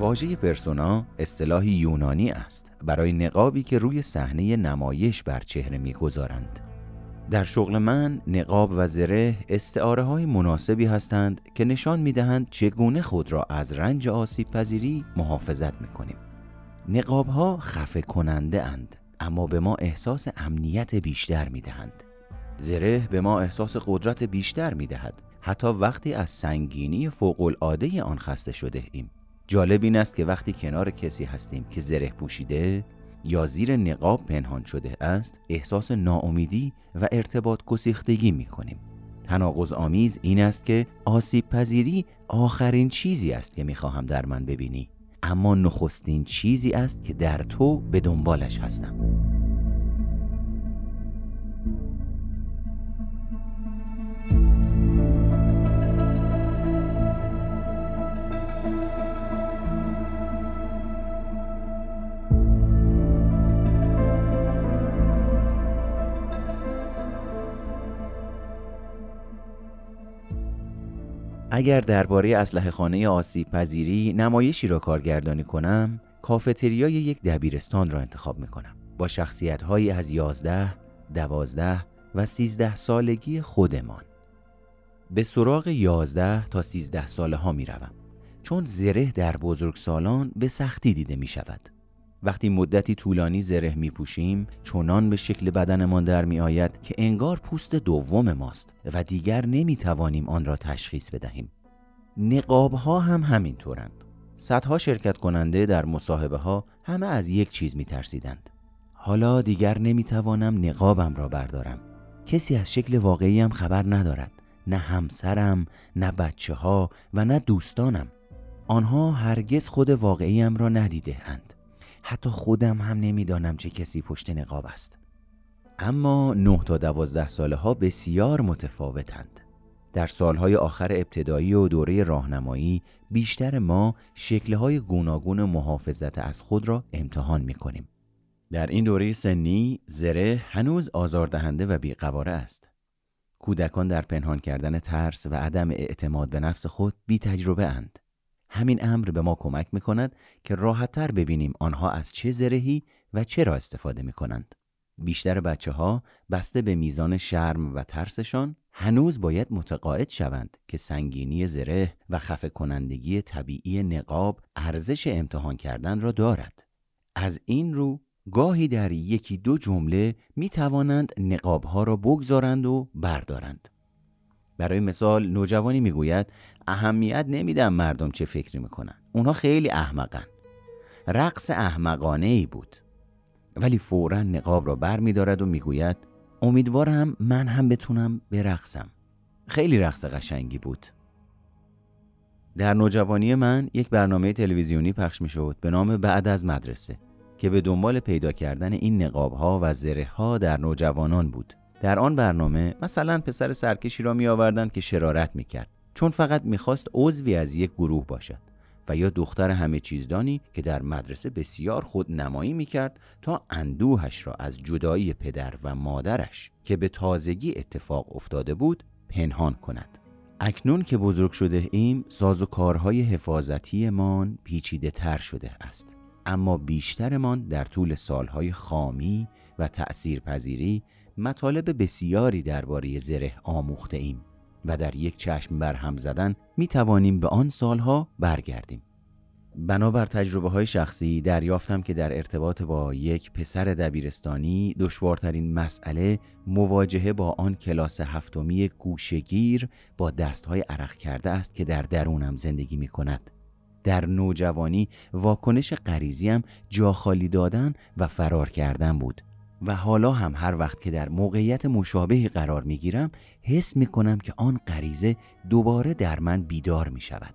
واژه پرسونا اصطلاحی یونانی است برای نقابی که روی صحنه نمایش بر چهره می‌گذارند. در شغل من نقاب و زره استعاره های مناسبی هستند که نشان می دهند چگونه خود را از رنج آسیب پذیری محافظت می کنیم. نقاب ها خفه کننده اند اما به ما احساس امنیت بیشتر می دهند. زره به ما احساس قدرت بیشتر می دهد حتی وقتی از سنگینی فوق العاده آن خسته شده ایم. جالب این است که وقتی کنار کسی هستیم که زره پوشیده یا زیر نقاب پنهان شده است احساس ناامیدی و ارتباط گسیختگی می کنیم تناقض آمیز این است که آسیب پذیری آخرین چیزی است که می خواهم در من ببینی. اما نخستین چیزی است که در تو به دنبالش هستم. اگر درباره اسلحه خانه آسیب پذیری نمایشی را کارگردانی کنم کافتریای یک دبیرستان را انتخاب می کنم با شخصیت هایی از 11 دوازده و 13 سالگی خودمان. به سراغ 11 تا 13 ساله ها می روم چون زره در بزرگ سالان به سختی دیده می شود وقتی مدتی طولانی زره می پوشیم چونان به شکل بدنمان در می آید که انگار پوست دوم ماست و دیگر نمی توانیم آن را تشخیص بدهیم. نقاب ها هم همینطورند. صدها شرکت کننده در مصاحبه ها همه از یک چیز می ترسیدند حالا دیگر نمی توانم نقابم را بردارم. کسی از شکل واقعیم خبر ندارد. نه همسرم نه بچه ها و نه دوستانم. آنها هرگز خود واقعیم را ندیده اند حتی خودم هم نمی‌دانم چه کسی پشت نقاب است اما 9 تا 12 ساله ها بسیار متفاوتند در سالهای آخر ابتدایی و دوره راهنمایی بیشتر ما شکلهای گوناگون محافظت از خود را امتحان می کنیم. در این دوره سنی زره هنوز آزاردهنده و بیقواره است. کودکان در پنهان کردن ترس و عدم اعتماد به نفس خود بی تجربه اند. همین امر به ما کمک می کند که راحتتر ببینیم آنها از چه زرهی و چرا استفاده می کنند. بیشتر بچه ها بسته به میزان شرم و ترسشان هنوز باید متقاعد شوند که سنگینی زره و خفه کنندگی طبیعی نقاب ارزش امتحان کردن را دارد. از این رو گاهی در یکی دو جمله می توانند نقاب ها را بگذارند و بردارند. برای مثال نوجوانی می‌گوید اهمیت نمیدم مردم چه فکری می‌کنن. اونها خیلی احمقن. رقص احمقانه ای بود. ولی فورا نقاب را بر می دارد و می‌گوید امیدوارم من هم بتونم برقصم. خیلی رقص قشنگی بود. در نوجوانی من یک برنامه تلویزیونی پخش می شد به نام بعد از مدرسه که به دنبال پیدا کردن این نقاب ها و زره ها در نوجوانان بود. در آن برنامه مثلا پسر سرکشی را می آوردند که شرارت می کرد چون فقط می‌خواست عضوی از یک گروه باشد و یا دختر همه چیزدانی که در مدرسه بسیار خود نمایی می کرد تا اندوهش را از جدایی پدر و مادرش که به تازگی اتفاق افتاده بود پنهان کند. اکنون که بزرگ شده ایم ساز و کارهای حفاظتیمان پیچیده تر شده است. اما بیشترمان در طول سالهای خامی و تأثیر پذیری مطالب بسیاری درباره زره آموخته ایم و در یک چشم بر هم زدن می توانیم به آن سالها برگردیم. بنابر تجربه های شخصی دریافتم که در ارتباط با یک پسر دبیرستانی دشوارترین مسئله مواجهه با آن کلاس هفتمی گوشگیر با دستهای عرق کرده است که در درونم زندگی می کند. در نوجوانی واکنش غریزیم جا خالی دادن و فرار کردن بود و حالا هم هر وقت که در موقعیت مشابهی قرار می گیرم حس می کنم که آن غریزه دوباره در من بیدار می شود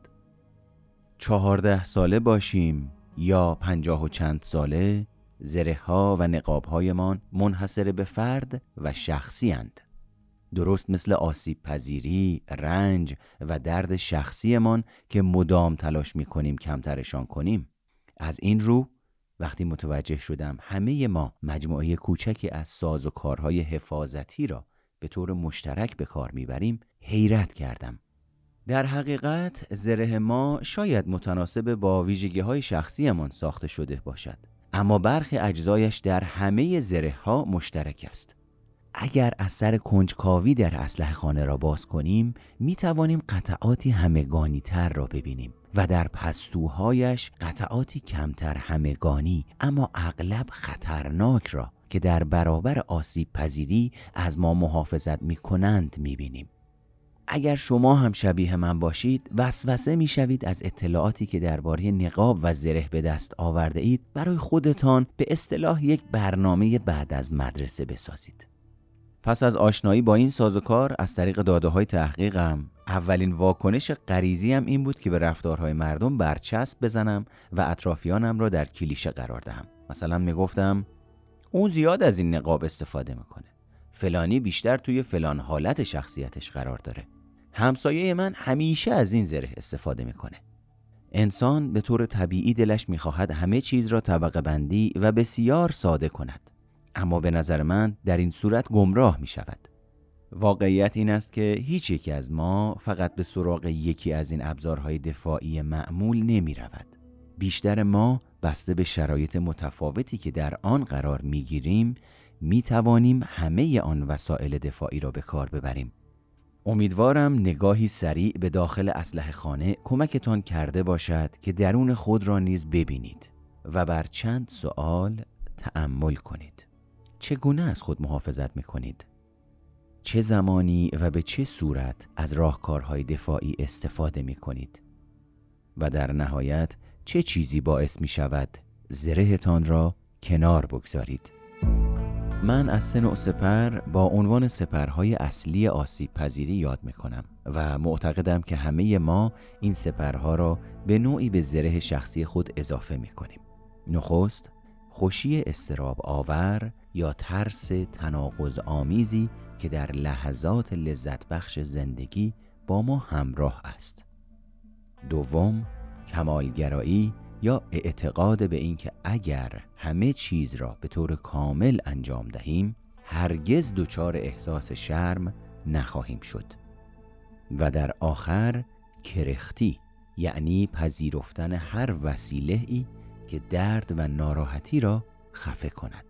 چهارده ساله باشیم یا پنجاه و چند ساله زره ها و نقاب هایمان منحصر به فرد و شخصی اند. درست مثل آسیب پذیری، رنج و درد شخصیمان که مدام تلاش می کنیم کمترشان کنیم. از این رو وقتی متوجه شدم همه ما مجموعه کوچکی از ساز و کارهای حفاظتی را به طور مشترک به کار می‌بریم حیرت کردم. در حقیقت زره ما شاید متناسب با ویژگی های شخصیمان ساخته شده باشد اما برخی اجزایش در همه زره ها مشترک است. اگر اثر کنجکاوی در اسلحه خانه را باز کنیم می توانیم قطعاتی همگانی تر را ببینیم و در پستوهایش قطعاتی کمتر همگانی اما اغلب خطرناک را که در برابر آسیب پذیری از ما محافظت می کنند می بینیم. اگر شما هم شبیه من باشید وسوسه می شوید از اطلاعاتی که درباره نقاب و زره به دست آورده اید برای خودتان به اصطلاح یک برنامه بعد از مدرسه بسازید. پس از آشنایی با این سازوکار از طریق داده های تحقیقم اولین واکنش غریزی هم این بود که به رفتارهای مردم برچسب بزنم و اطرافیانم را در کلیشه قرار دهم. مثلا می‌گفتم اون زیاد از این نقاب استفاده می‌کنه. فلانی بیشتر توی فلان حالت شخصیتش قرار داره. همسایه من همیشه از این زره استفاده می‌کنه. انسان به طور طبیعی دلش می‌خواهد همه چیز را طبقه بندی و بسیار ساده کند. اما به نظر من در این صورت گمراه می شود واقعیت این است که هیچ یکی از ما فقط به سراغ یکی از این ابزارهای دفاعی معمول نمی رود. بیشتر ما بسته به شرایط متفاوتی که در آن قرار می گیریم می توانیم همه آن وسایل دفاعی را به کار ببریم. امیدوارم نگاهی سریع به داخل اسلحه خانه کمکتان کرده باشد که درون خود را نیز ببینید و بر چند سوال تأمل کنید. چگونه از خود محافظت می کنید؟ چه زمانی و به چه صورت از راهکارهای دفاعی استفاده می کنید؟ و در نهایت چه چیزی باعث می شود زرهتان را کنار بگذارید؟ من از سه نوع سپر با عنوان سپرهای اصلی آسیب پذیری یاد می کنم و معتقدم که همه ما این سپرها را به نوعی به زره شخصی خود اضافه می کنیم. نخست خوشی استراب آور یا ترس تناقض آمیزی که در لحظات لذت بخش زندگی با ما همراه است. دوم کمالگرایی یا اعتقاد به اینکه اگر همه چیز را به طور کامل انجام دهیم هرگز دچار احساس شرم نخواهیم شد. و در آخر کرختی یعنی پذیرفتن هر وسیله ای که درد و ناراحتی را خفه کند.